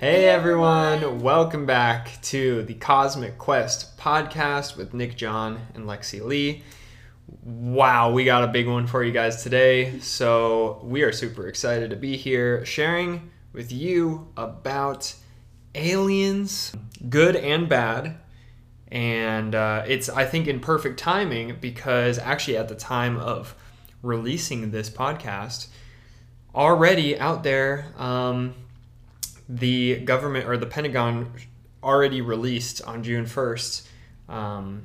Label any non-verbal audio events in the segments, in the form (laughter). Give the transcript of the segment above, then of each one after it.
Hey everyone, welcome back to the Cosmic Quest podcast with Nick John and Lexi Lee. Wow, we got a big one for you guys today. So, we are super excited to be here sharing with you about aliens, good and bad. And uh, it's, I think, in perfect timing because actually, at the time of releasing this podcast, already out there, um, the government or the Pentagon already released on June 1st um,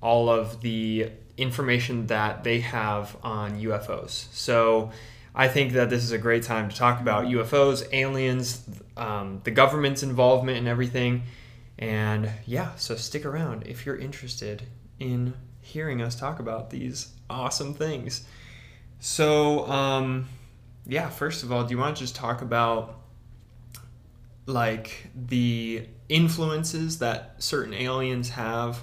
all of the information that they have on UFOs. So I think that this is a great time to talk about UFOs, aliens, um, the government's involvement and everything. And yeah, so stick around if you're interested in hearing us talk about these awesome things. So, um, yeah, first of all, do you want to just talk about like the influences that certain aliens have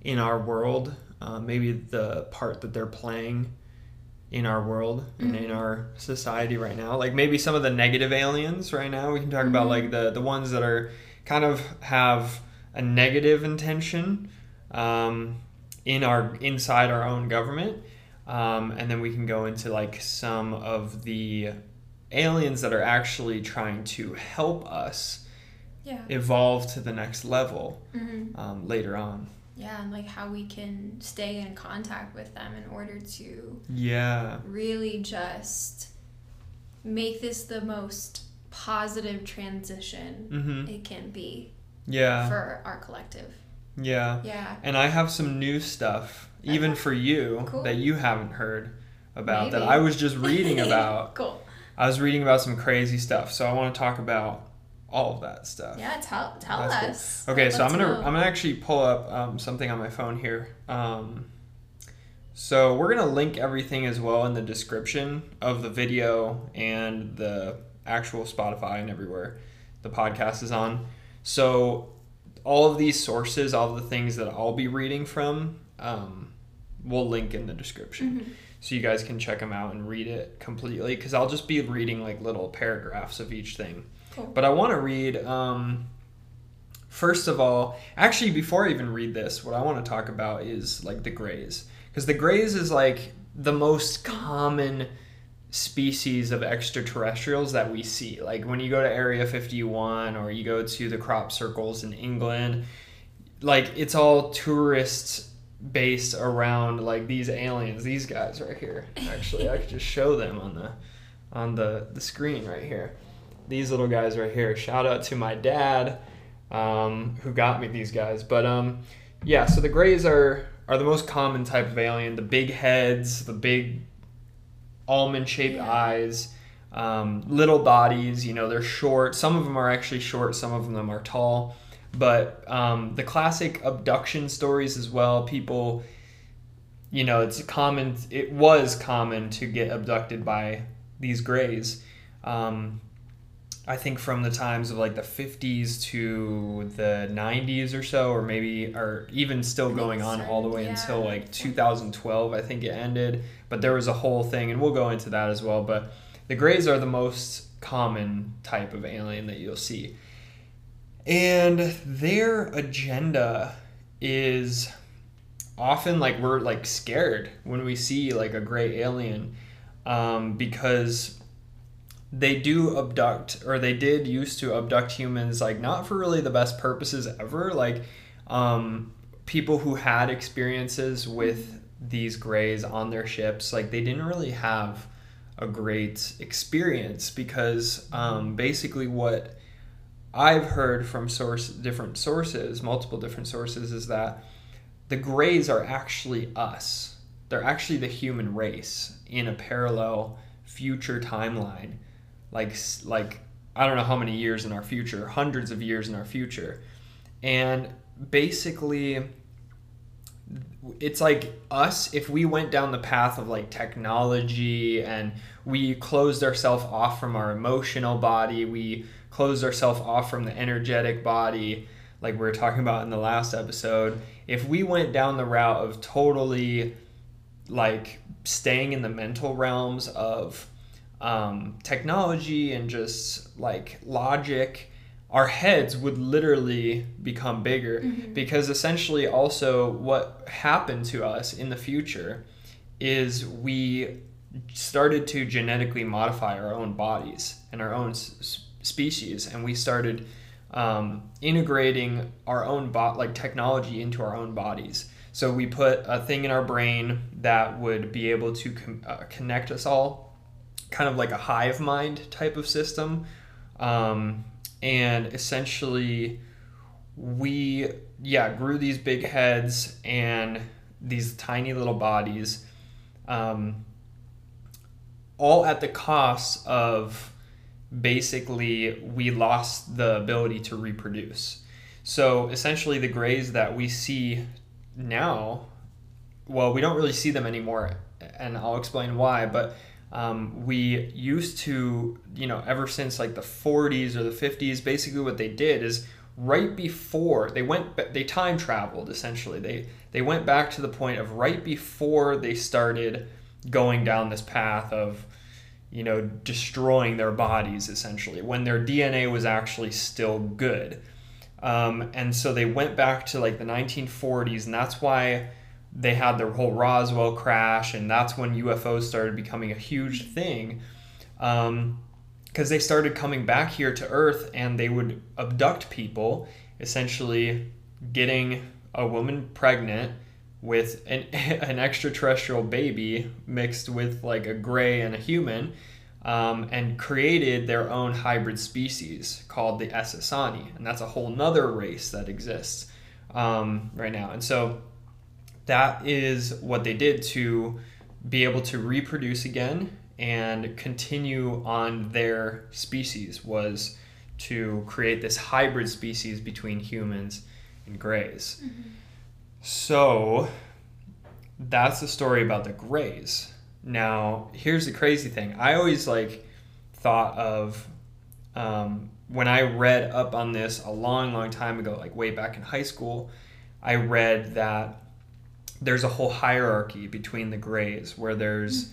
in our world, uh, maybe the part that they're playing in our world and in our society right now. Like maybe some of the negative aliens right now. We can talk about like the the ones that are kind of have a negative intention um, in our inside our own government, um, and then we can go into like some of the aliens that are actually trying to help us Yeah. evolve to the next level hmm um, later on. Yeah, and like how we can stay in contact with them in order to Yeah. really just make this the most positive transition Mm-hmm. it can be Yeah. for our collective. yeah. Yeah. And I have some new stuff, even for you, Cool. that you haven't heard about that I was just reading (laughs) about. cool. I was reading about some crazy stuff, so I want to talk about all of that stuff. Yeah, tell tell That's cool. us. Okay, I'd so I'm gonna know. I'm gonna actually pull up um, something on my phone here. Um, so we're gonna link everything as well in the description of the video and the actual Spotify and everywhere the podcast is on. So all of these sources, all of the things that I'll be reading from, um, we'll link in the description. Mhm. So you guys can check them out and read it completely because I'll just be reading like little paragraphs of each thing. Cool. But I want to read, um, first of all, actually, before I even read this, what I want to talk about is like the grays. Because the grays is like the most common species of extraterrestrials that we see. Like when you go to Area 51 or you go to the crop circles in England, like it's all tourists based around like these aliens, these guys right here. Actually, I could just show them on the on the, the screen right here these little guys right here. Shout out to my dad, um, who got me these guys. But um, yeah, so the grays are are the most common type of alien. The big heads, the big almond shaped Yeah. eyes, um, little bodies. You know, they're short. Some of them are actually short. Some of them are tall. But um, the classic abduction stories as well. People, you know, it's common. It was common to get abducted by these grays. Um, I think from the times of like the 50s to the 90s or so, or maybe, or even still going on all the way certain- until like 2012, I think it ended. But there was a whole thing, and we'll go into that as well. But the Greys are the most common type of alien that you'll see. And their agenda is often like we're like scared when we see like a gray alien um, because they do abduct or they did used to abduct humans like not for really the best purposes ever like um, people who had experiences with these grays on their ships like they didn't really have a great experience because um, basically what I've heard from source different sources, multiple different sources, is that the grays are actually us. They're actually the human race in a parallel future timeline, like like I don't know how many years in our future, hundreds of years in our future, and basically it's like us if we went down the path of like technology and we closed ourselves off from our emotional body we closed ourselves off from the energetic body like we were talking about in the last episode if we went down the route of totally like staying in the mental realms of um, technology and just like logic our heads would literally become bigger Mhm. because essentially also what happened to us in the future is we started to genetically modify our own bodies and our own s- species and we started um, integrating our own bot like technology into our own bodies. So we put a thing in our brain that would be able to com- uh, connect us all kind of like a hive mind type of system. Um, and essentially we yeah grew these big heads and these tiny little bodies um, all at the cost of basically we lost the ability to reproduce. So essentially the grays that we see now well we don't really see them anymore and i'll explain why but um, we used to you know ever since like the 40s or the 50s basically what they did is right before they went they time traveled essentially. They they went back to the point of right before they started going down this path of you know destroying their bodies essentially when their dna was actually still good. Um, and so they went back to like the 1940s and that's why they had their whole roswell crash and that's when ufos started becoming a huge thing. Um, because they started coming back here to Earth and they would abduct people, essentially getting a woman pregnant with an, (laughs) an extraterrestrial baby mixed with like a gray and a human, um, and created their own hybrid species called the Essassani. And that's a whole nother race that exists um, right now. And so that is what they did to be able to reproduce again and continue on their species was to create this hybrid species between humans and grays. So that's the story about the grays. Now, here's the crazy thing. I always like thought of um, when I read up on this a long, long time ago, like way back in high school, I read that there's a whole hierarchy between the grays where there's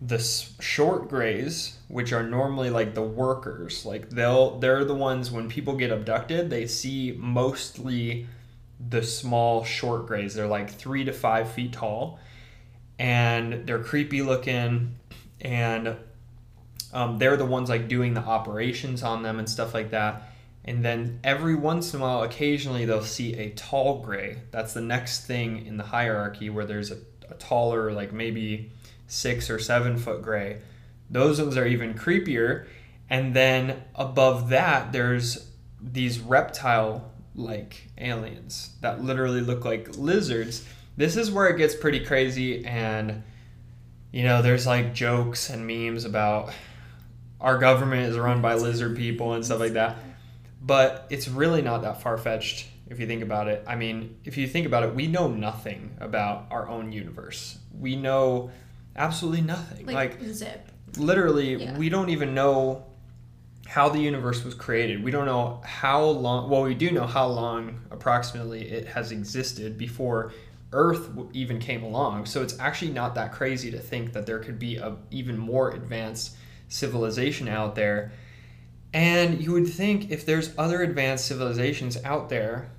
the s- short grays which are normally like the workers like they'll they're the ones when people get abducted they see mostly the small short grays. They're like three to five feet tall and they're creepy looking and um, they're the ones like doing the operations on them and stuff like that. And then every once in a while occasionally they'll see a tall gray. That's the next thing in the hierarchy where there's a, a taller like maybe six or seven foot gray. Those ones are even creepier. And then above that there's these reptile like aliens that literally look like lizards this is where it gets pretty crazy and you know there's like jokes and memes about our government is run by lizard people and stuff like that but it's really not that far fetched if you think about it. I mean, if you think about it, we know nothing about our own universe. We know absolutely nothing. Like, Like, zip. literally, Yeah. we don't even know how the universe was created. We don't know how long, well, we do know how long approximately it has existed before Earth even came along. So it's actually not that crazy to think that there could be a even more advanced civilization out there. And you would think if there's other advanced civilizations out there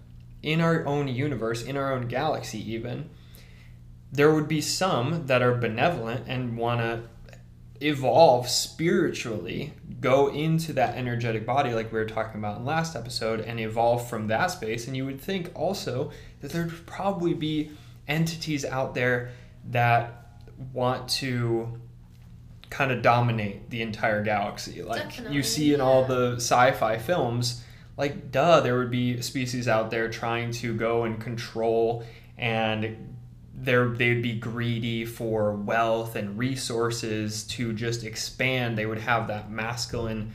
in our own universe, in our own galaxy, even, there would be some that are benevolent and want to evolve spiritually, go into that energetic body, like we were talking about in last episode, and evolve from that space. And you would think also that there'd probably be entities out there that want to kind of dominate the entire galaxy. Like Definitely, you see in all the sci-fi films, like duh, there would be species out there trying to go and control and they're, they'd be greedy for wealth and resources to just expand. They would have that masculine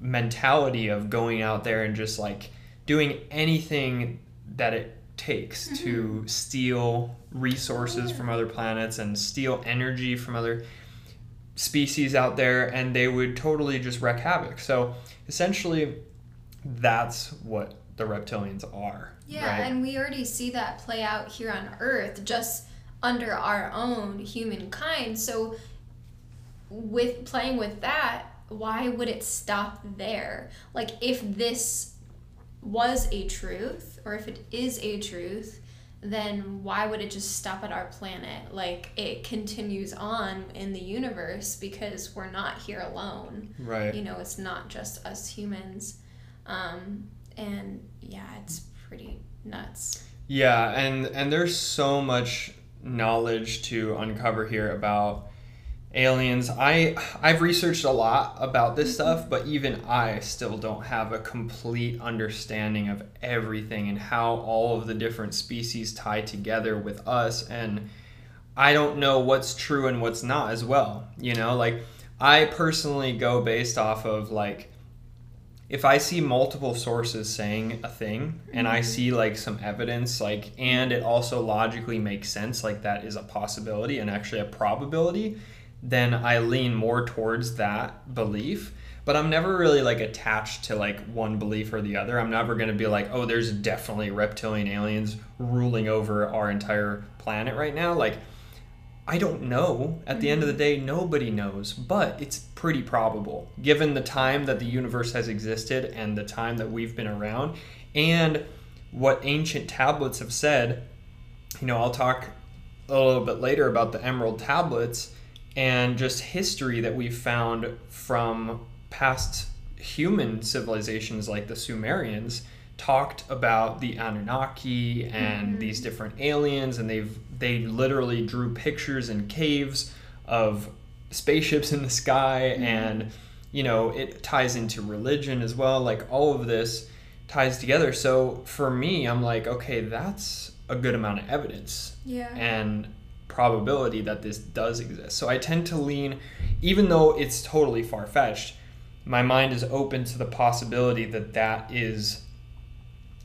mentality of going out there and just like doing anything that it takes mm-hmm. to steal resources from other planets and steal energy from other species out there and they would totally just wreak havoc. So essentially that's what the reptilians are. Yeah, right? and we already see that play out here on Earth, just under our own humankind. So, with playing with that, why would it stop there? Like if this was a truth or if it is a truth, then why would it just stop at our planet? Like it continues on in the universe because we're not here alone. Right. You know, it's not just us humans. Um, and yeah, it's pretty nuts. Yeah, and and there's so much knowledge to uncover here about aliens. I I've researched a lot about this stuff, mm-hmm. but even I still don't have a complete understanding of everything and how all of the different species tie together with us and I don't know what's true and what's not as well. You know, like I personally go based off of like if I see multiple sources saying a thing and I mm-hmm. see like some evidence, like, and it also logically makes sense, like that is a possibility and actually a probability, then I lean more towards that belief. But I'm never really like attached to like one belief or the other. I'm never going to be like, oh, there's definitely reptilian aliens ruling over our entire planet right now. Like, I don't know. At the end of the mm-hmm. day, nobody knows, but it's pretty probable given the time that the universe has existed and the time that we've been around and what ancient tablets have said. You know, I'll talk a little bit later about the emerald tablets and just history that we've found from past human civilizations like the Sumerians talked about the Anunnaki and mm-hmm. these different aliens and they've they literally drew pictures in caves of spaceships in the sky mm-hmm. and you know it ties into religion as well like all of this ties together so for me I'm like okay that's a good amount of evidence Yeah. and probability that this does exist. So I tend to lean, even though it's totally far fetched, my mind is open to the possibility that that is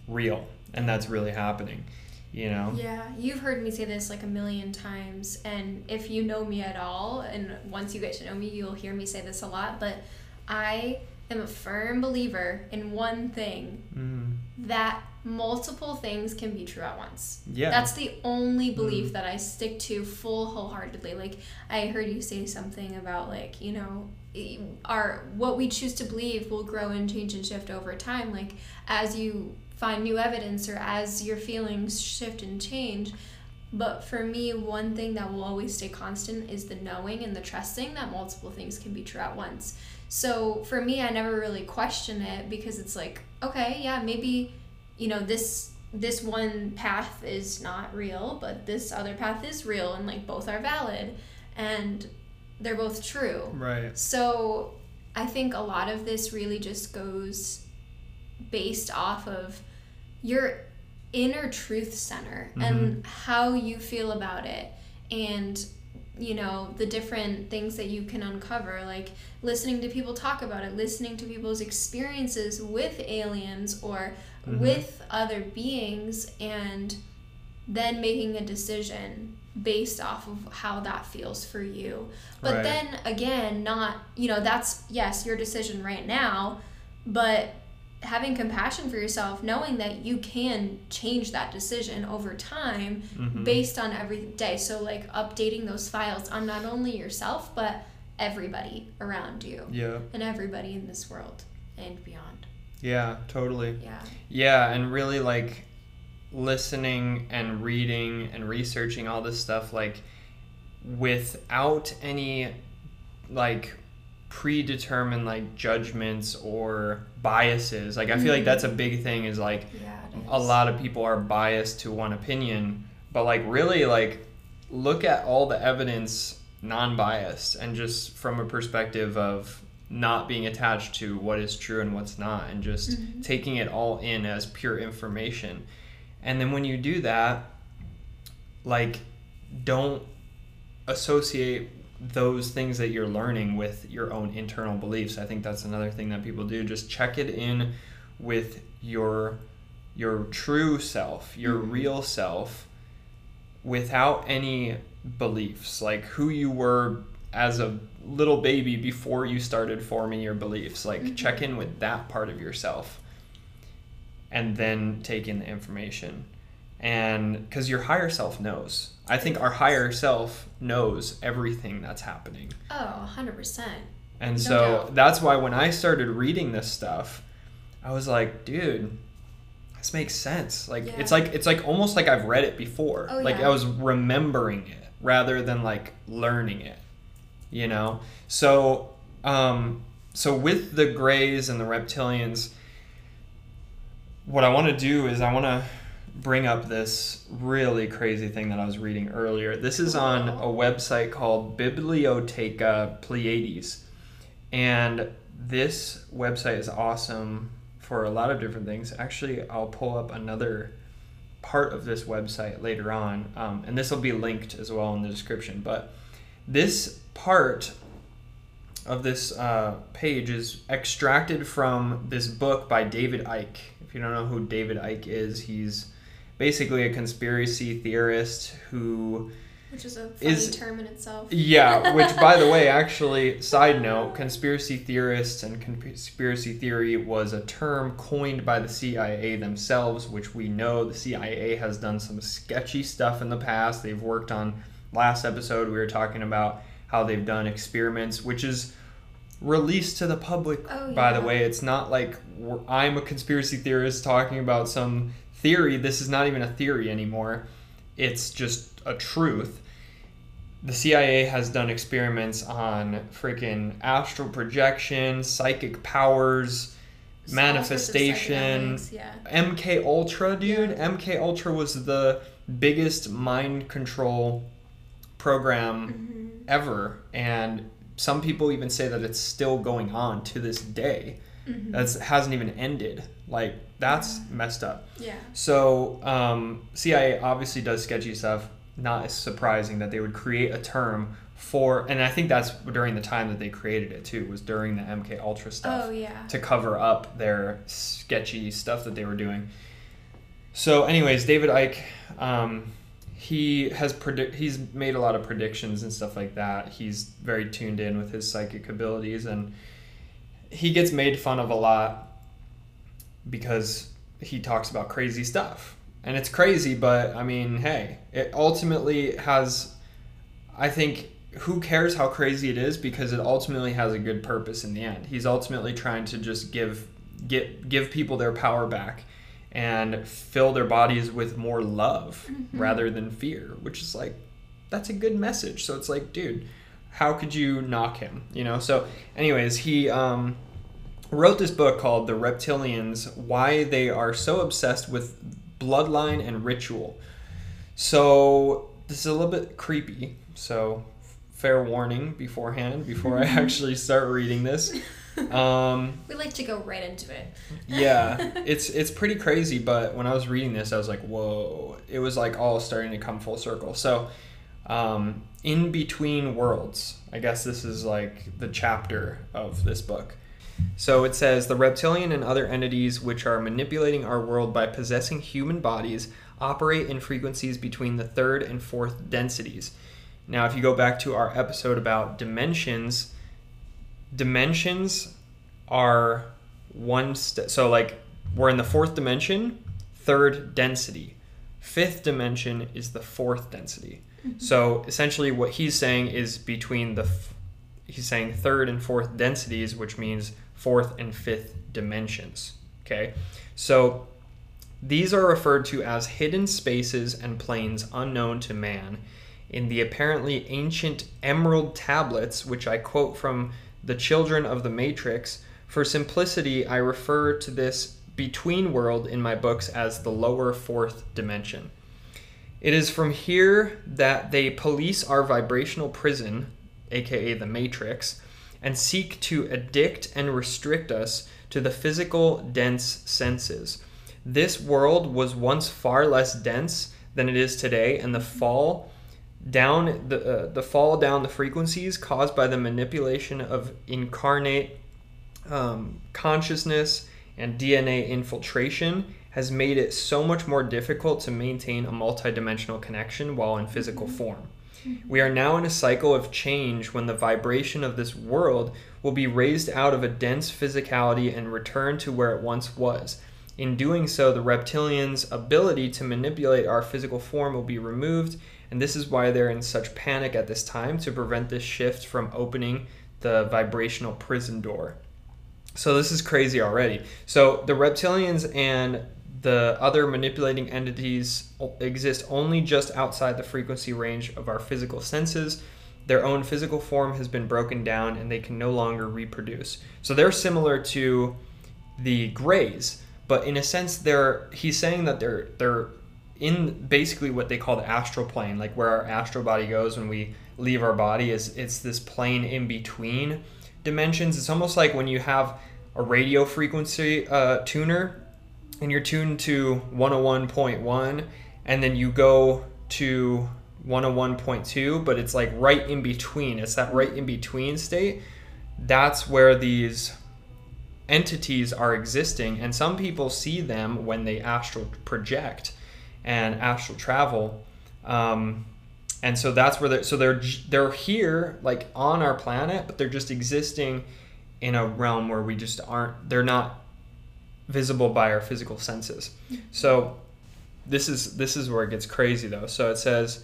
real and that's really happening. You know? Yeah, you've heard me say this like a million times, and if you know me at all, and once you get to know me, you'll hear me say this a lot, but I am a firm believer in one thing Mm, that multiple things can be true at once. yeah. That's the only belief that I stick to full wholeheartedly. Like I heard you say something about like, you know, our what we choose to believe will grow and change and shift over time like as you find new evidence or as your feelings shift and change. But for me, one thing that will always stay constant is the knowing and the trusting that multiple things can be true at once. So for me, I never really question it because it's like, okay, yeah, maybe, you know, this this one path is not real, but this other path is real, and like both are valid, and they're both true. right. So I think a lot of this really just goes based off of your inner truth center and how you feel about it and you know the different things that you can uncover like listening to people talk about it listening to people's experiences with aliens or Mhm. with other beings and then making a decision based off of how that feels for you but Right. then again not you know that's yes your decision right now but having compassion for yourself knowing that you can change that decision over time Mhm. based on every day so like updating those files on not only yourself but everybody around you Yeah. and everybody in this world and beyond Yeah, totally. yeah Yeah, and really like listening and reading and researching all this stuff like without any like predetermined like judgments or biases. Like I feel like that's a big thing is like yeah it a lot of people are biased to one opinion, but like really like look at all the evidence non-biased and just from a perspective of not being attached to what is true and what's not and just Mhm. taking it all in as pure information. And then when you do that, like don't associate those things that you're learning with your own internal beliefs. I think that's another thing that people do. Just check it in with your your true self, your Mhm. real self without any beliefs, like who you were as a little baby before you started forming your beliefs. Like Mhm. check in with that part of yourself and then take in the information. And because your higher self knows. I think our higher self knows everything that's happening. oh 100% And No so doubt. that's why when I started reading this stuff, I was like, dude, this makes sense. Like it's like it's like almost like I've read it before. Oh, like yeah. I was remembering it rather than like learning it. You know? So um so with the grays and the reptilians what I want to do is I want to bring up this really crazy thing that I was reading earlier. This is on a website called Biblioteca Pleiades. And this website is awesome for a lot of different things. Actually, I'll pull up another part of this website later on, um, and this will be linked as well in the description. But this part of this uh, page is extracted from this book by David Icke. If you don't know who David Icke is, he's basically a conspiracy theorist who Which is a funny Is- term in itself. yeah, which by the way, (laughs) actually, side note, conspiracy theorists and conspiracy theory was a term coined by the CIA themselves, which we know the CIA has done some sketchy stuff in the past. They've worked on last episode we were talking about how they've done experiments, which is released to the public Oh, by the way. It's not like I'm a conspiracy theorist talking about some theory. This is not even a theory anymore. It's just a truth the CIA has done experiments on freaking astral projection, psychic powers, of manifestation. Yeah. MK Ultra, dude. Yeah. MK Ultra was the biggest mind control program hmm ever, and some people even say that it's still going on to this day. Hmm That hasn't even ended. Like that's messed up. Yeah. So, um, CIA obviously does sketchy stuff. Not as surprising that they would create a term for, and I think that's during the time that they created it too, was during the MK Ultra stuff Oh yeah. to cover up their sketchy stuff that they were doing. So, anyways, David Icke, um, he has predict he's made a lot of predictions and stuff like that. He's very tuned in with his psychic abilities, and he gets made fun of a lot because he talks about crazy stuff. And it's crazy, but I mean, hey, it ultimately has. I think who cares how crazy it is because it ultimately has a good purpose in the end. He's ultimately trying to just give get give people their power back and fill their bodies with more love mm-hmm. rather than fear, which is like that's a good message. So it's like, dude, how could you knock him? You know? So anyways, he um wrote this book called The Reptilians Why They Are So Obsessed with Bloodline and Ritual. So, this is a little bit creepy. So, fair warning beforehand before I actually start reading this. (laughs) Um, We like to go right into it. yeah, (laughs) it's it's pretty crazy. But when I was reading this, I was like, whoa! It was like all starting to come full circle. So, um, in between worlds, I guess this is like the chapter of this book. So it says the reptilian and other entities which are manipulating our world by possessing human bodies operate in frequencies between the third and fourth densities. Now, if you go back to our episode about dimensions, dimensions are one st- so like we're in the fourth dimension, third density. Fifth dimension is the fourth density. Mm-hmm. So essentially, what he's saying is between the f- he's saying third and fourth densities, which means fourth and fifth dimensions. Okay, so these are referred to as hidden spaces and planes unknown to man. In the apparently ancient emerald tablets, which I quote from the Children of the Matrix, for simplicity, I refer to this between world in my books as the lower fourth dimension. It is from here that they police our vibrational prison, aka the Matrix, and seek to addict and restrict us to the physical, dense senses. This world was once far less dense than it is today, and the fall down the uh, the fall down the frequencies caused by the manipulation of incarnate um, consciousness and DNA infiltration has made it so much more difficult to maintain a multidimensional connection while in physical mm-hmm. form. Mm-hmm. We are now in a cycle of change when the vibration of this world will be raised out of a dense physicality and return to where it once was. In doing so, the reptilians' ability to manipulate our physical form will be removed, and this is why they're in such panic at this time to prevent this shift from opening the vibrational prison door. So this is crazy already. So the reptilians and the other manipulating entities exist only just outside the frequency range of our physical senses. Their own physical form has been broken down and they can no longer reproduce. So they're similar to the grays, but in a sense they're he's saying that they're they're in basically what they call the astral plane, like where our astral body goes when we leave our body is it's this plane in between dimensions. It's almost like when you have a radio frequency uh, tuner and you're tuned to 101.1 and then you go to 101.2 but it's like right in between it's that right in between state that's where these entities are existing and some people see them when they astral project and astral travel um, and so that's where they're so they're they're here like on our planet but they're just existing in a realm where we just aren't they're not visible by our physical senses. So this is this is where it gets crazy though. So it says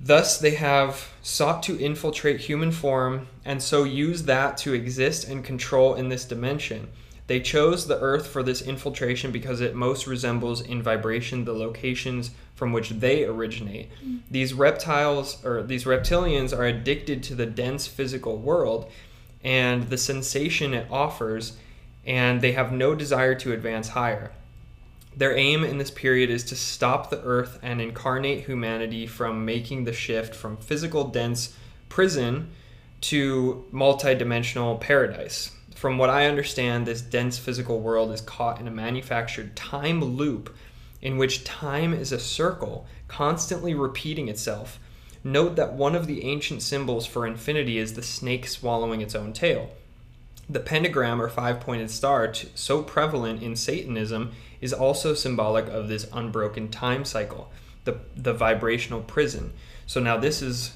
thus they have sought to infiltrate human form and so use that to exist and control in this dimension. They chose the earth for this infiltration because it most resembles in vibration the locations from which they originate. Mm. These reptiles or these reptilians are addicted to the dense physical world and the sensation it offers, and they have no desire to advance higher. Their aim in this period is to stop the earth and incarnate humanity from making the shift from physical dense prison to multidimensional paradise. From what I understand, this dense physical world is caught in a manufactured time loop in which time is a circle, constantly repeating itself. Note that one of the ancient symbols for infinity is the snake swallowing its own tail. The pentagram or five pointed star, so prevalent in Satanism, is also symbolic of this unbroken time cycle, the, the vibrational prison. So now this is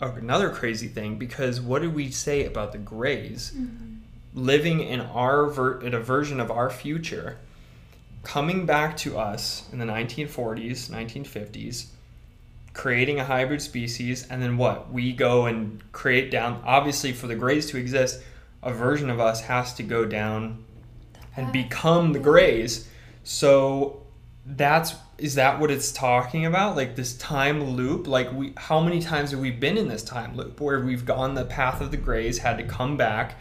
another crazy thing because what did we say about the grays mm-hmm. living in our ver- in a version of our future coming back to us in the 1940s, 1950s, creating a hybrid species, and then what? We go and create down, obviously, for the grays to exist, a version of us has to go down and become the grays. So that's is that what it's talking about like this time loop like we how many times have we been in this time loop where we've gone the path of the grays had to come back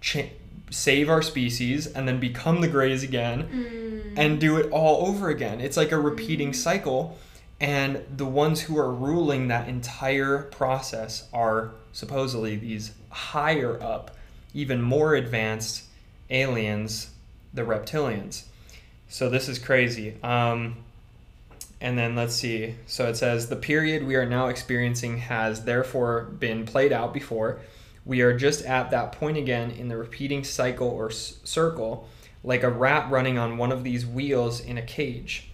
cha- save our species and then become the grays again mm. And do it all over again. It's like a repeating mm. cycle. And the ones who are ruling that entire process are supposedly these higher up, even more advanced aliens, the reptilians. So this is crazy. Um, and then let's see. So it says the period we are now experiencing has therefore been played out before we are just at that point again in the repeating cycle or s- circle, like a rat running on one of these wheels in a cage.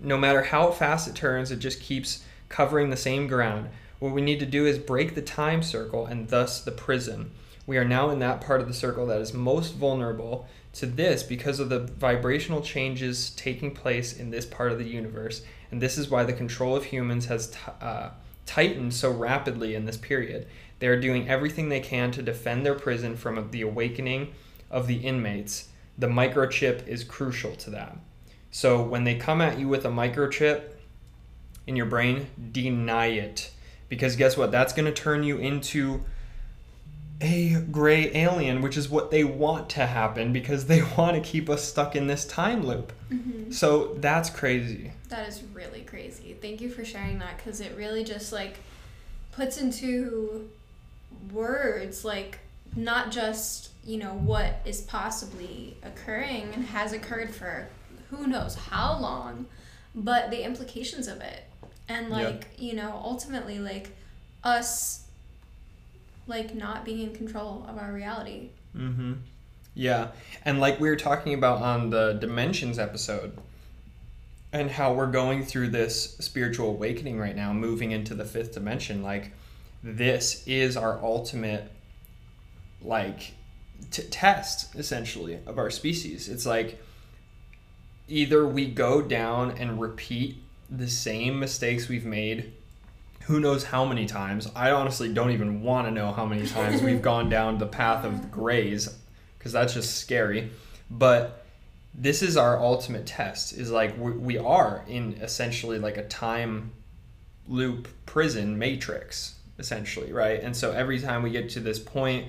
No matter how fast it turns, it just keeps covering the same ground. What we need to do is break the time circle and thus the prison. We are now in that part of the circle that is most vulnerable to this because of the vibrational changes taking place in this part of the universe. And this is why the control of humans has t- uh, tightened so rapidly in this period. They are doing everything they can to defend their prison from the awakening of the inmates. The microchip is crucial to that. So when they come at you with a microchip in your brain, deny it. Because guess what? That's going to turn you into a gray alien, which is what they want to happen because they (laughs) want to keep us stuck in this time loop. Mm-hmm. So that's crazy. That is really crazy. Thank you for sharing that because it really just like puts into words like not just you know what is possibly occurring and has occurred for who knows how long but the implications of it. And like yep. you know ultimately like us like not being in control of our reality. Mm-hmm. Yeah. And like we were talking about on the dimensions episode and how we're going through this spiritual awakening right now moving into the fifth dimension. Like this is our ultimate like t- test essentially of our species it's like either we go down and repeat the same mistakes we've made who knows how many times. I honestly don't even want to know how many times we've (laughs) gone down the path of grays because that's just scary. But this is our ultimate test is like we, we are in essentially like a time loop prison matrix essentially, right? And so every time we get to this point,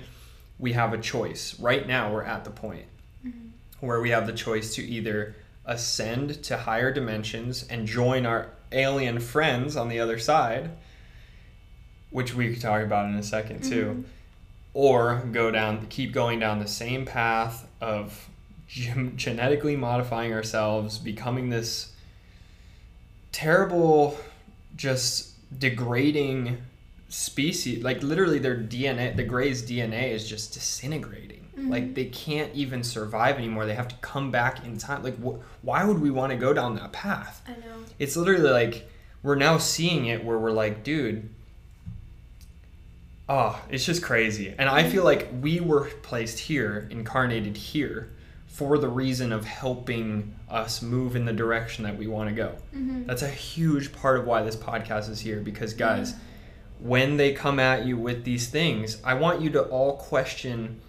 we have a choice. Right now, we're at the point mm-hmm. where we have the choice to either ascend to higher dimensions and join our alien friends on the other side, which we could talk about in a second too, mm-hmm. or go down, keep going down the same path of genetically modifying ourselves, becoming this terrible, just degrading species like literally their dna the gray's dna is just disintegrating. Mm-hmm. like they can't even survive anymore. They have to come back in time. Like wh- why would we want to go down that path? I know. It's literally like we're now seeing it where we're like dude oh it's just crazy. And i feel like we were placed here incarnated here for the reason of helping us move in the direction that we want to go. Mm-hmm. that's a huge part of why this podcast is here because guys mm-hmm when they come at you with these things, I want you to all question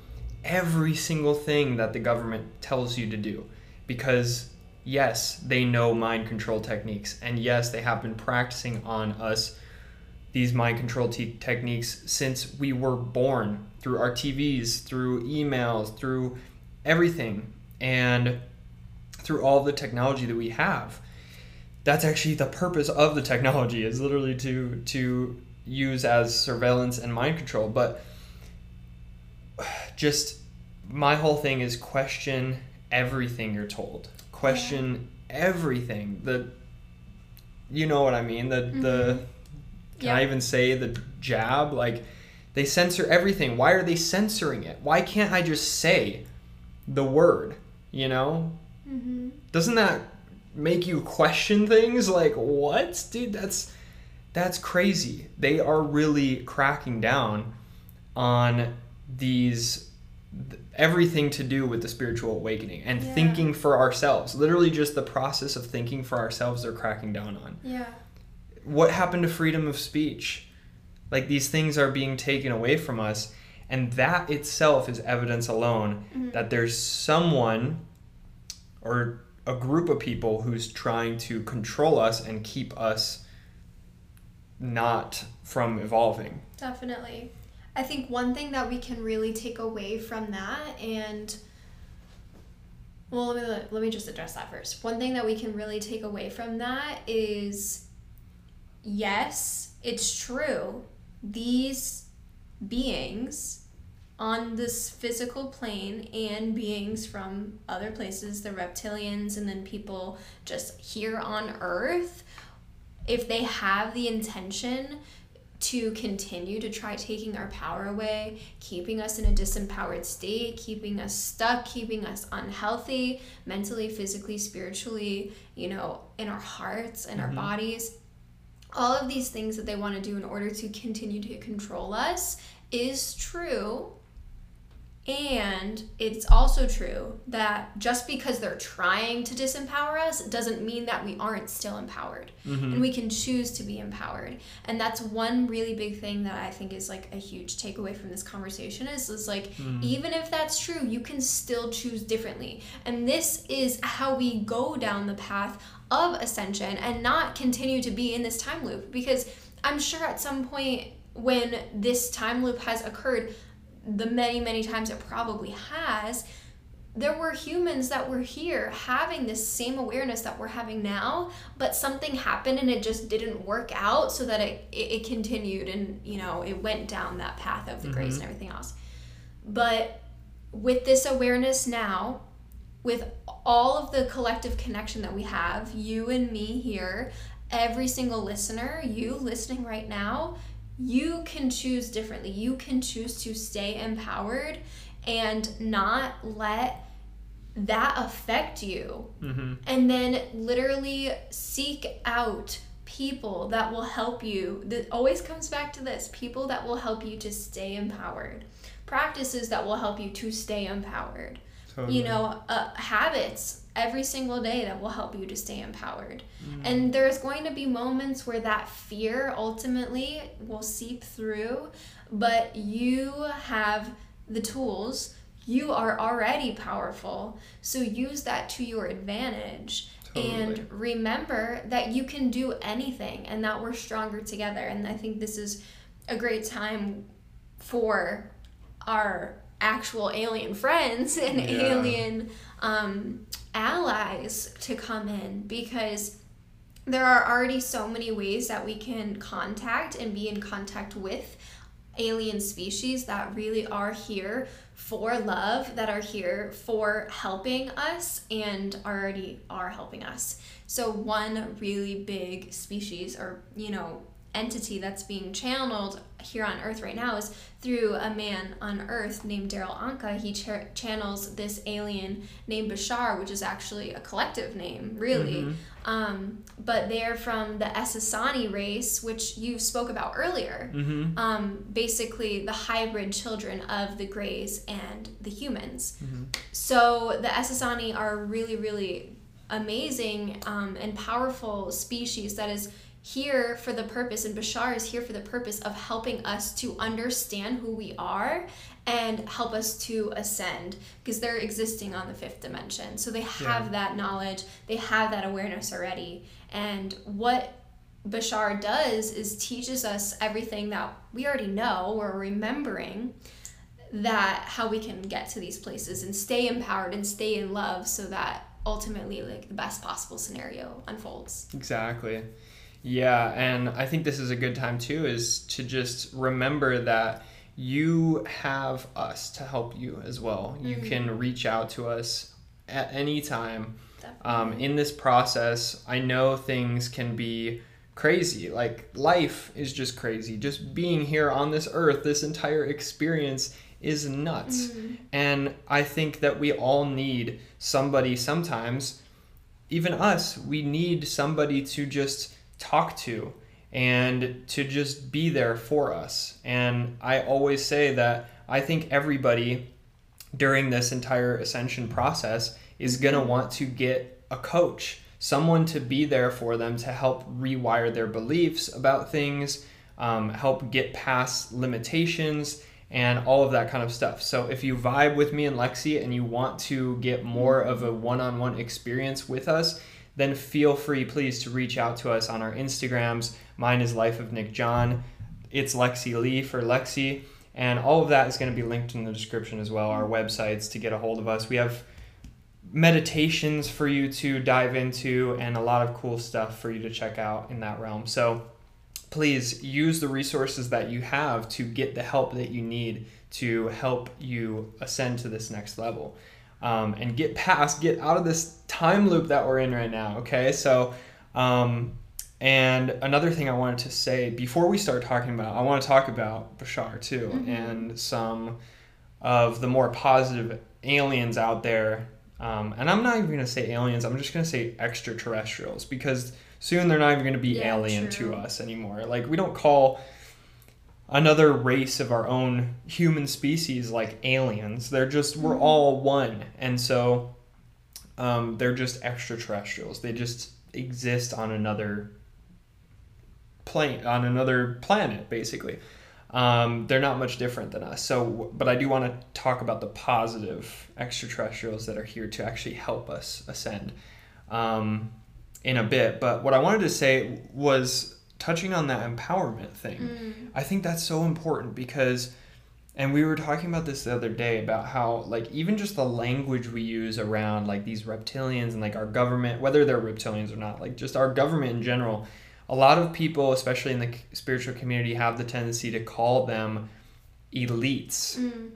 every single thing that the government tells you to do. Because, yes, they know mind control techniques. And yes, they have been practicing on us these mind control te- techniques since we were born through our TVs, through emails, through everything, and through all the technology that we have. That's actually the purpose of the technology is literally to to use as surveillance and mind control. But just my whole thing is question everything you're told. Question yeah. everything. The you know what I mean? The mm-hmm. the can yeah. I even say the jab? Like they censor everything. Why are they censoring it? Why can't I just say the word? You know? Mm-hmm. Doesn't that make you question things? Like what, dude? That's that's crazy. They are really cracking down on these everything to do with the spiritual awakening and yeah. thinking for ourselves. Literally just the process of thinking for ourselves they're cracking down on. Yeah. What happened to freedom of speech? Like these things are being taken away from us and that itself is evidence alone mm-hmm. that there's someone or a group of people who's trying to control us and keep us not from evolving. Definitely. I think one thing that we can really take away from that and well let me let me just address that first. One thing that we can really take away from that is yes, it's true. These beings on this physical plane and beings from other places, the reptilians and then people just here on earth if they have the intention to continue to try taking our power away, keeping us in a disempowered state, keeping us stuck, keeping us unhealthy mentally, physically, spiritually, you know, in our hearts and mm-hmm. our bodies. All of these things that they want to do in order to continue to control us is true and it's also true that just because they're trying to disempower us doesn't mean that we aren't still empowered. Mm-hmm. And we can choose to be empowered. And that's one really big thing that I think is like a huge takeaway from this conversation is, is like mm-hmm. even if that's true, you can still choose differently. And this is how we go down the path of ascension and not continue to be in this time loop because I'm sure at some point when this time loop has occurred, the many, many times it probably has, there were humans that were here having this same awareness that we're having now, but something happened and it just didn't work out so that it, it, it continued and, you know, it went down that path of the mm-hmm. grays and everything else. But with this awareness now, with all of the collective connection that we have, you and me here, every single listener, you listening right now, you can choose differently. You can choose to stay empowered and not let that affect you. Mm-hmm. And then literally seek out people that will help you. That always comes back to this people that will help you to stay empowered, practices that will help you to stay empowered, Totally. you know, uh, habits every single day that will help you to stay empowered. Mm. And there's going to be moments where that fear ultimately will seep through, but you have the tools. You are already powerful. So use that to your advantage. Totally. And remember that you can do anything and that we're stronger together. And I think this is a great time for our actual alien friends (laughs) and Yeah. alien um, allies to come in because there are already so many ways that we can contact and be in contact with alien species that really are here for love, that are here for helping us and already are helping us. So, one really big species or, you know, entity that's being channeled here on Earth right now is through a man on Earth named Darryl Anka. He ch- channels this alien named Bashar, which is actually a collective name, really. Mhm. Um, but they're from the Essassani race, which you spoke about earlier. Mm-hmm. Um, basically, the hybrid children of the Greys and the humans. Mhm. So the Essassani are really, really amazing um, and powerful species that is here for the purpose, and Bashar is here for the purpose of helping us to understand who we are and help us to ascend because they're existing on the fifth dimension. So they have Yeah. that knowledge, they have that awareness already. And what Bashar does is teaches us everything that we already know or remembering that how we can get to these places and stay empowered and stay in love so that ultimately like the best possible scenario unfolds Exactly. Yeah, and I think this is a good time too is to just remember that you have us to help you as well. You Mhm. can reach out to us at any time. Um, in this process, I know things can be crazy. Like life is just crazy. Just being here on this earth, this entire experience is nuts. Mhm. And I think that we all need somebody sometimes, even us, we need somebody to just talk to and to just be there for us. And I always say that I think everybody during this entire ascension process is going to want to get a coach, someone to be there for them to help rewire their beliefs about things, um, help get past limitations, and all of that kind of stuff. So if you vibe with me and Lexi and you want to get more of a one on one experience with us, then feel free, please, to reach out to us on our Instagrams. Mine is Life of Nick John. It's Lexi Lee for Lexi. And all of that is going to be linked in the description as well, our websites to get a hold of us. We have meditations for you to dive into and a lot of cool stuff for you to check out in that realm. So please use the resources that you have to get the help that you need to help you ascend to this next level um, and get past, get out of this time loop that we're in right now. Okay, so. Um, and another thing I wanted to say before we start talking about, I want to talk about Bashar too, Mhm. and some of the more positive aliens out there. Um, and I'm not even going to say aliens, I'm just going to say extraterrestrials because soon they're not even going to be Yeah, alien true. to us anymore. Like, we don't call another race of our own human species like aliens. They're just, we're Mhm. all one. And so um, they're just extraterrestrials. They just exist on another plane, on another planet, basically. Um, they're not much different than us. So, but I do want to talk about the positive extraterrestrials that are here to actually help us ascend um, in a bit. But what I wanted to say was touching on that empowerment thing. Mm. I think that's so important because, and we were talking about this the other day about how, like, even just the language we use around, like, these reptilians and, like, our government, whether they're reptilians or not, like, just our government in general, a lot of people, especially in the spiritual community, have the tendency to call them elites. Mm.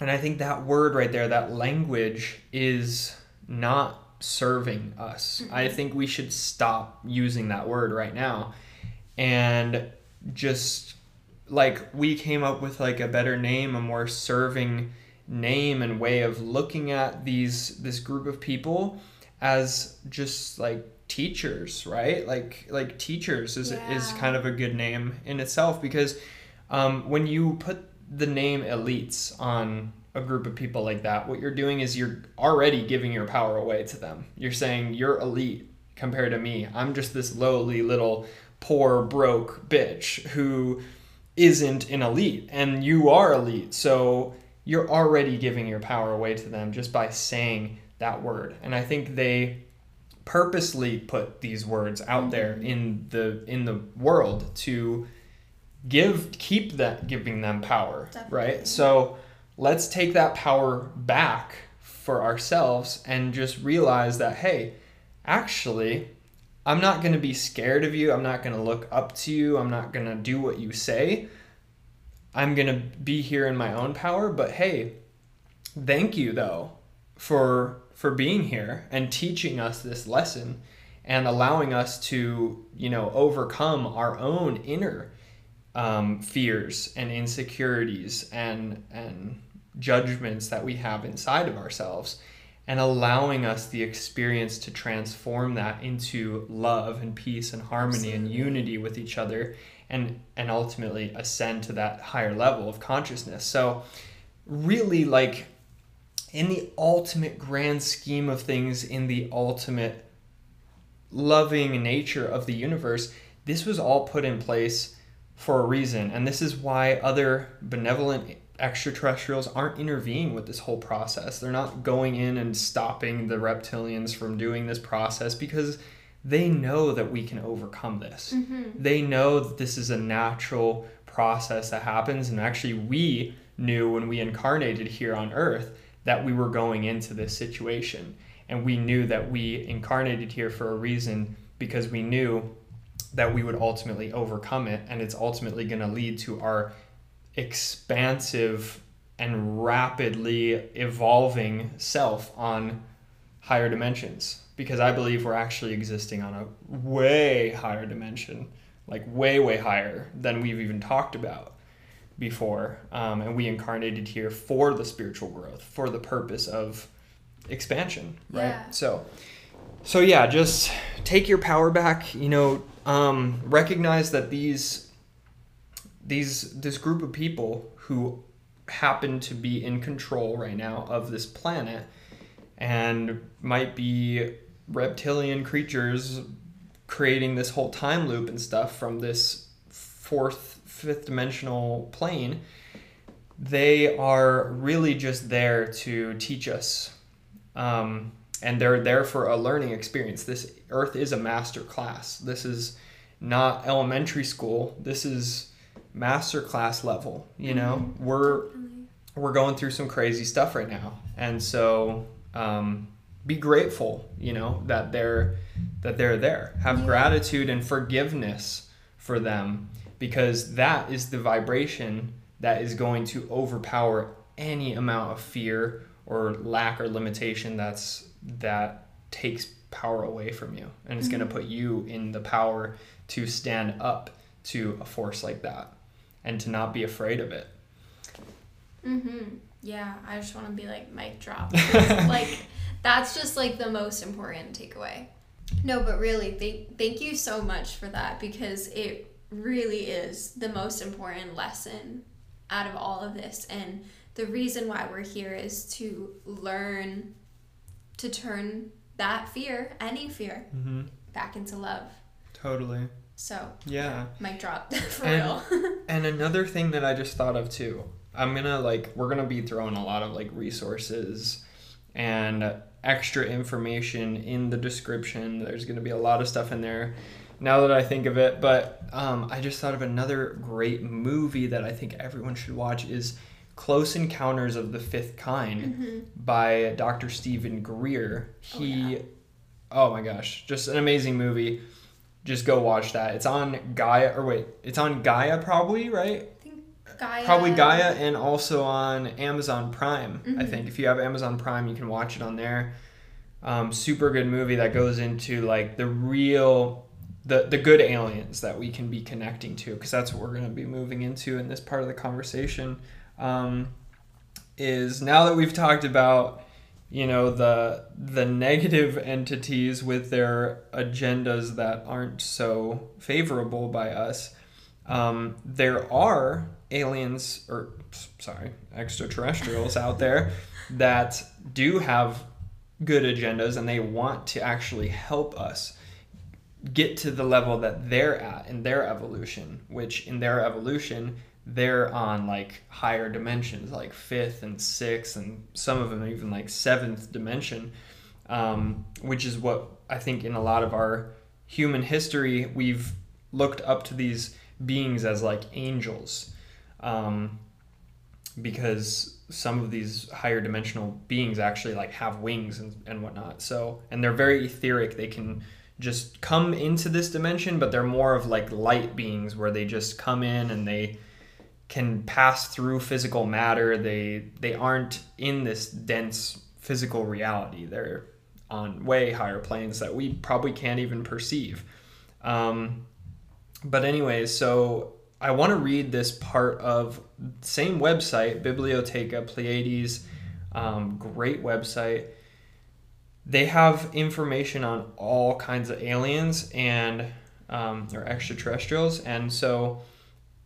And I think that word right there, that language, is not serving us. I think we should stop using that word right now and just like we came up with like a better name, a more serving name and way of looking at these this group of people as just like teachers, right? Like like teachers is is kind of a good name in itself because um, when you put the name elites on a group of people like that, what you're doing is you're already giving your power away to them. You're saying you're elite compared to me. I'm just this lowly little poor broke bitch who isn't an elite and you are elite. So you're already giving your power away to them just by saying that word. And I think they purposely put these words out there mm-hmm. in the in the world to give keep that giving them power, Definitely. right? So let's take that power back for ourselves and just realize that hey, actually I'm not going to be scared of you. I'm not going to look up to you. I'm not going to do what you say. I'm going to be here in my own power, but hey, thank you though for for being here and teaching us this lesson and allowing us to, you know, overcome our own inner um, fears and insecurities and and judgments that we have inside of ourselves and allowing us the experience to transform that into love and peace and harmony and unity with each other and and ultimately ascend to that higher level of consciousness. So really like in the ultimate grand scheme of things in the ultimate loving nature of the universe this was all put in place for a reason. And this is why other benevolent extraterrestrials aren't intervening with this whole process. They're not going in and stopping the reptilians from doing this process because they know that we can overcome this. Mm-hmm. they know that this is a natural process that happens and actually we knew when we incarnated here on earth that we were going into this situation. And we knew that we incarnated here for a reason because we knew that we would ultimately overcome it and it's ultimately going to lead to our expansive and rapidly evolving self on higher dimensions because I believe we're actually existing on a way higher dimension, like way, way higher than we've even talked about before. Um, and we incarnated here for the spiritual growth, for the purpose of expansion, right? Yeah. So, so yeah, just take your power back. You know, um, recognize that these these this group of people who happen to be in control right now of this planet and might be reptilian creatures creating this whole time loop and stuff from this fourth fifth dimensional plane they are really just there to teach us. Um, and they're there for a learning experience. This earth is a master class. This is not elementary school. This is master class level you know? We're we're going through some crazy stuff right now. And so um, be grateful you know that they're that they're there. Have Yeah. gratitude and forgiveness for them because that is the vibration that is going to overpower any amount of fear or lack or limitation that's that takes power away from you. And it's going to put you in the power to stand up to a force like that and to not be afraid of it Mm-hmm. Yeah, I just want to be like mic drop. (laughs) like that's just like the most important takeaway. No, but really, thank thank you so much for that because it really is the most important lesson out of all of this, and the reason why we're here is to learn to turn that fear, any fear, mm-hmm. back into love. totally So yeah mic drop (laughs) for And- real. And another thing that I just thought of too, I'm gonna like we're gonna be throwing a lot of like resources and extra information in the description. There's gonna be a lot of stuff in there. Now that I think of it, but um, I just thought of another great movie that I think everyone should watch is Close Encounters of the Fifth Kind hmm by Dr. Steven Greer. Oh, He, yeah. oh, my gosh, just an amazing movie. Just go watch that. It's on Gaia, or wait, it's on Gaia probably, right? I think Gaia. Probably Gaia and also on Amazon Prime. I Mhm. think if you have Amazon Prime, you can watch it on there. Um, super good movie that goes into like the real, the the good aliens that we can be connecting to, because that's what we're going to be moving into in this part of the conversation. Um, is now that we've talked about you know the the negative entities with their agendas that aren't so favorable by us um, there are aliens or sorry extraterrestrials out there that do have good agendas and they want to actually help us get to the level that they're at in their evolution which in their evolution they're on like higher dimensions like fifth and sixth and some of them even like seventh dimension um, which is what i think in a lot of our human history we've looked up to these beings as like angels um, because some of these higher dimensional beings actually like have wings and, and whatnot. So and they're very etheric. They can just come into this dimension but they're more of like light beings where they just come in and they can pass through physical matter. They they aren't in this dense physical reality. They're on way higher planes that we probably can't even perceive. Um, but anyway, so I want to read this part of same website, Bibliotheca Pleyades, um, great website. They have information on all kinds of aliens and um, or extraterrestrials, and so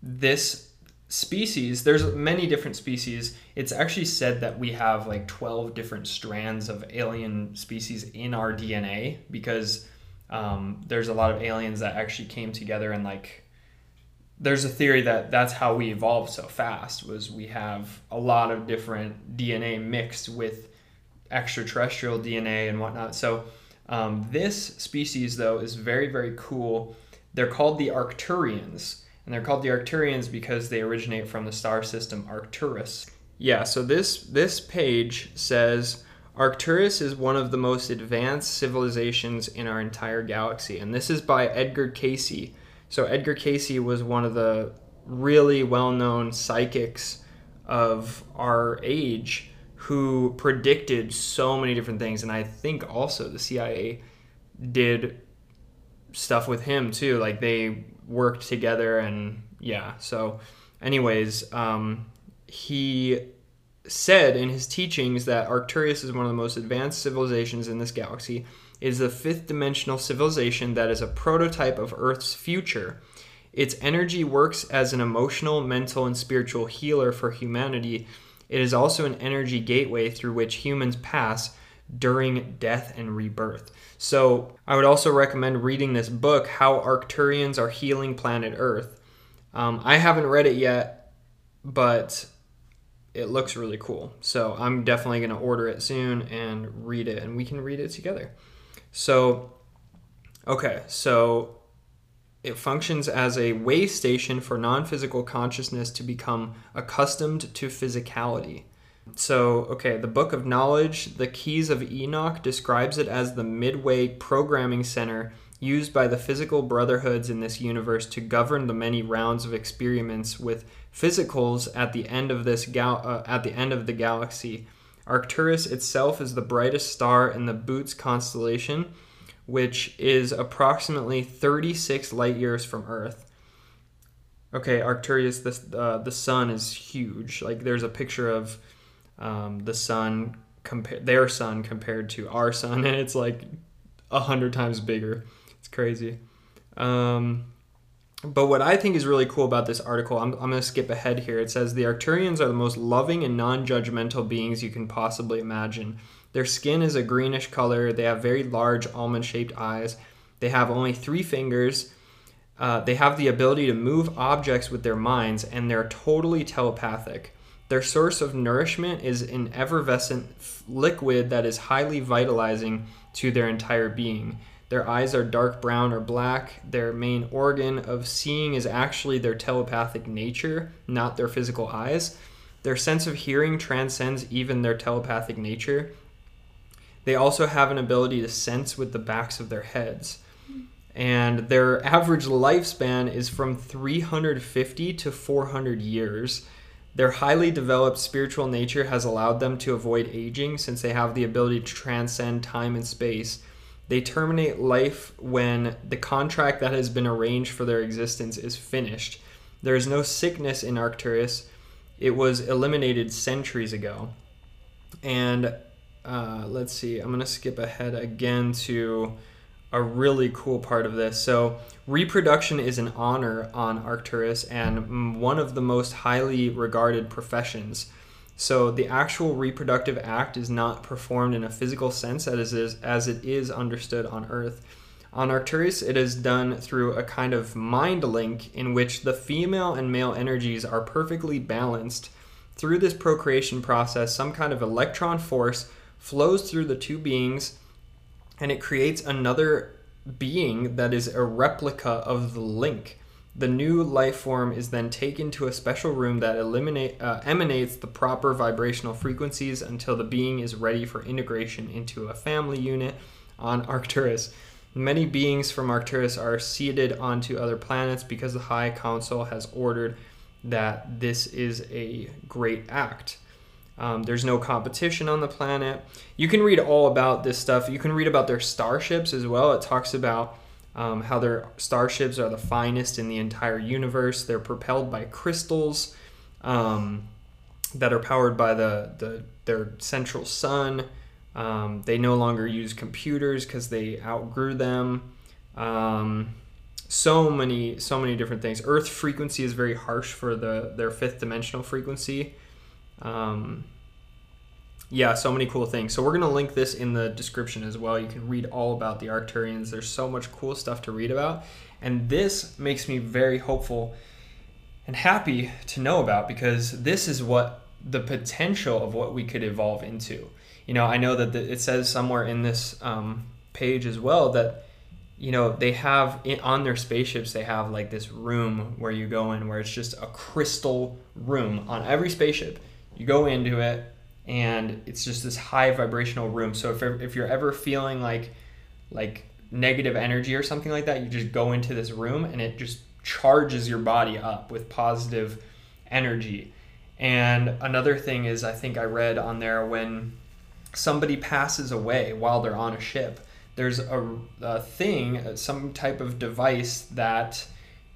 this species, there's many different species. It's actually said that we have like 12 different strands of alien species in our DNA because um, there's a lot of aliens that actually came together and like there's a theory that that's how we evolved so fast was we have a lot of different dna mixed with extraterrestrial dna and whatnot. So um, this species though is very very cool. They're called the arcturians and they're called the arcturians because they originate from the star system arcturus. Yeah so this this page says arcturus is one of the most advanced civilizations in our entire galaxy. And this is by edgar Cayce. so Edgar Cayce was one of the really well-known psychics of our age who predicted so many different things. And I think also the CIA did stuff with him too. Like they worked together and yeah so anyways um, he said in his teachings that Arcturus is one of the most advanced civilizations in this galaxy is a fifth dimensional civilization that is a prototype of Earth's future. Its energy works as an emotional, mental, and spiritual healer for humanity. It is also an energy gateway through which humans pass during death and rebirth. So, I would also recommend reading this book, How Arcturians Are Healing Planet Earth. Um, I haven't read it yet, but it looks really cool. So, I'm definitely going to order it soon and read it, and we can read it together. So, okay, so it functions as a way station for non physical consciousness to become accustomed to physicality. So, okay, the Book of Knowledge, the Keys of Enoch, describes it as the midway programming center used by the physical brotherhoods in this universe to govern the many rounds of experiments with physicals at the end of this gal- uh, at the end of the galaxy Arcturus itself is the brightest star in the Bootes constellation, which is approximately 36 light years from Earth. Okay, Arcturus, the, uh, the sun is huge. Like, there's a picture of um, the sun, their sun compared to our sun, (laughs) and it's like a hundred times bigger. It's crazy. Um, but what I think is really cool about this article, I'm, I'm going to skip ahead here. It says the Arcturians are the most loving and non judgmental beings you can possibly imagine. Their skin is a greenish color. They have very large almond shaped eyes. They have only three fingers. Uh, they have the ability to move objects with their minds, and they're totally telepathic. Their source of nourishment is an effervescent liquid that is highly vitalizing to their entire being. Their eyes are dark brown or black. Their main organ of seeing is actually their telepathic nature, not their physical eyes. Their sense of hearing transcends even their telepathic nature. They also have an ability to sense with the backs of their heads. And their average lifespan is from 350 to 400 years. Their highly developed spiritual nature has allowed them to avoid aging since they have the ability to transcend time and space they terminate life when the contract that has been arranged for their existence is finished. There is no sickness in Arcturus. It was eliminated centuries ago. And uh, let's see, I'm going to skip ahead again to a really cool part of this. So, reproduction is an honor on Arcturus and one of the most highly regarded professions. So, the actual reproductive act is not performed in a physical sense as it is, as it is understood on Earth. On Arcturus, it is done through a kind of mind link in which the female and male energies are perfectly balanced. Through this procreation process, some kind of electron force flows through the two beings and it creates another being that is a replica of the link. The new life form is then taken to a special room that eliminate, uh, emanates the proper vibrational frequencies until the being is ready for integration into a family unit on (laughs) Arcturus. Many beings from Arcturus are seeded onto other planets because the High Council has ordered that this is a great act. Um, there's no competition on the planet. You can read all about this stuff. You can read about their starships as well. It talks about um, how their starships are the finest in the entire universe. They're propelled by crystals um, that are powered by the, the their central sun. Um, they no longer use computers because they outgrew them. Um, so many, so many different things. Earth frequency is very harsh for the their fifth dimensional frequency. Um, yeah, so many cool things. So we're gonna link this in the description as well. You can read all about the Arcturians. There's so much cool stuff to read about, and this makes me very hopeful and happy to know about because this is what the potential of what we could evolve into. You know, I know that the, it says somewhere in this um, page as well that you know they have on their spaceships they have like this room where you go in where it's just a crystal room on every spaceship you go into it and it's just this high vibrational room. So if, if you're ever feeling like like negative energy or something like that you just go into this room and it just charges your body up with positive energy. And another thing is i think i read on there when somebody passes away while they're on a ship there's a, a thing some type of device that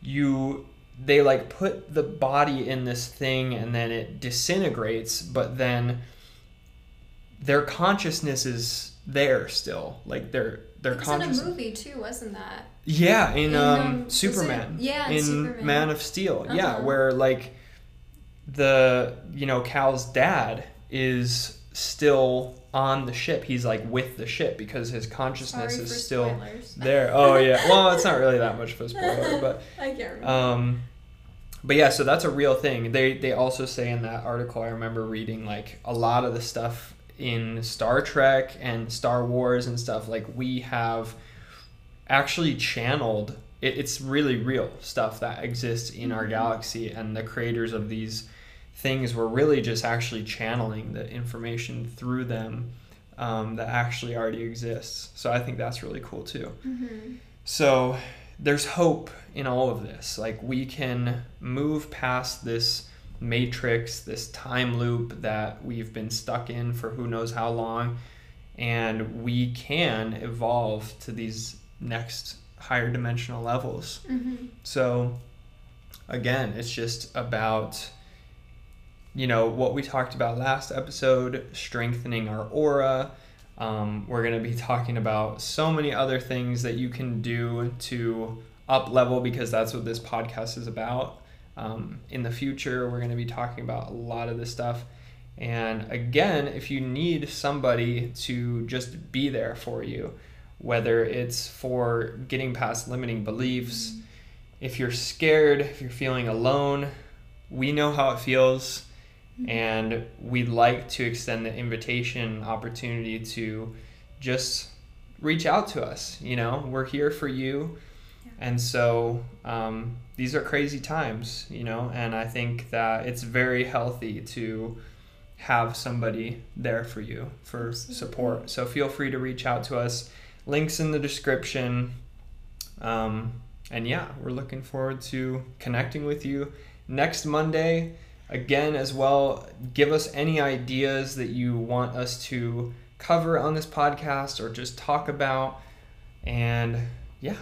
you they like put the body in this thing and then it disintegrates but then their consciousness is there still like their their It was conscious in a movie too, wasn't that? yeah in, In, um, um, superman it- yeah, in in Superman. man of steel yeah Uh-huh. where like the you know cal's dad is still on the ship he's like with the ship because his consciousness Sorry is still spoilers. there oh yeah well it's not really that much of a spoiler (laughs) but I can't remember. um, but yeah, so that's a real thing. They they also say in that article I remember reading like a lot of the stuff in Star Trek and Star Wars and stuff like we have actually channeled it, it's really real stuff that exists in our Mhm. galaxy and the creators of these things were really just actually channeling the information through them um, that actually already exists so i think that's really cool too hmm so there's hope in all of this. Like we can move past this matrix, this time loop that we've been stuck in for who knows how long, and we can evolve to these next higher dimensional levels. hmm So again, it's just about you know what we talked about last episode, strengthening our aura. Um, we're going to be talking about so many other things that you can do to up level because that's what this podcast is about. Um, in the future, we're going to be talking about a lot of this stuff. And again, if you need somebody to just be there for you, whether it's for getting past limiting beliefs, if you're scared, if you're feeling alone, we know how it feels and we'd like to extend the invitation opportunity to just reach out to us you know? We're here for you. Yeah. and so um, these are crazy times you know? And i think that it's very healthy to have somebody there for you for Absolutely. support. So feel free to reach out to us. Links in the description. Um, and yeah we're looking forward to connecting with you next monday again as well give us any ideas that you want us to cover on this podcast or just talk about and yeah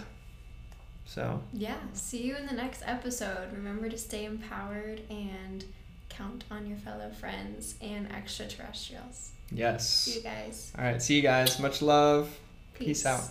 so Yeah. See you in the next episode. Remember to stay empowered and count on your fellow friends and extraterrestrials. See yes you guys. all right see you guys much love Peace out.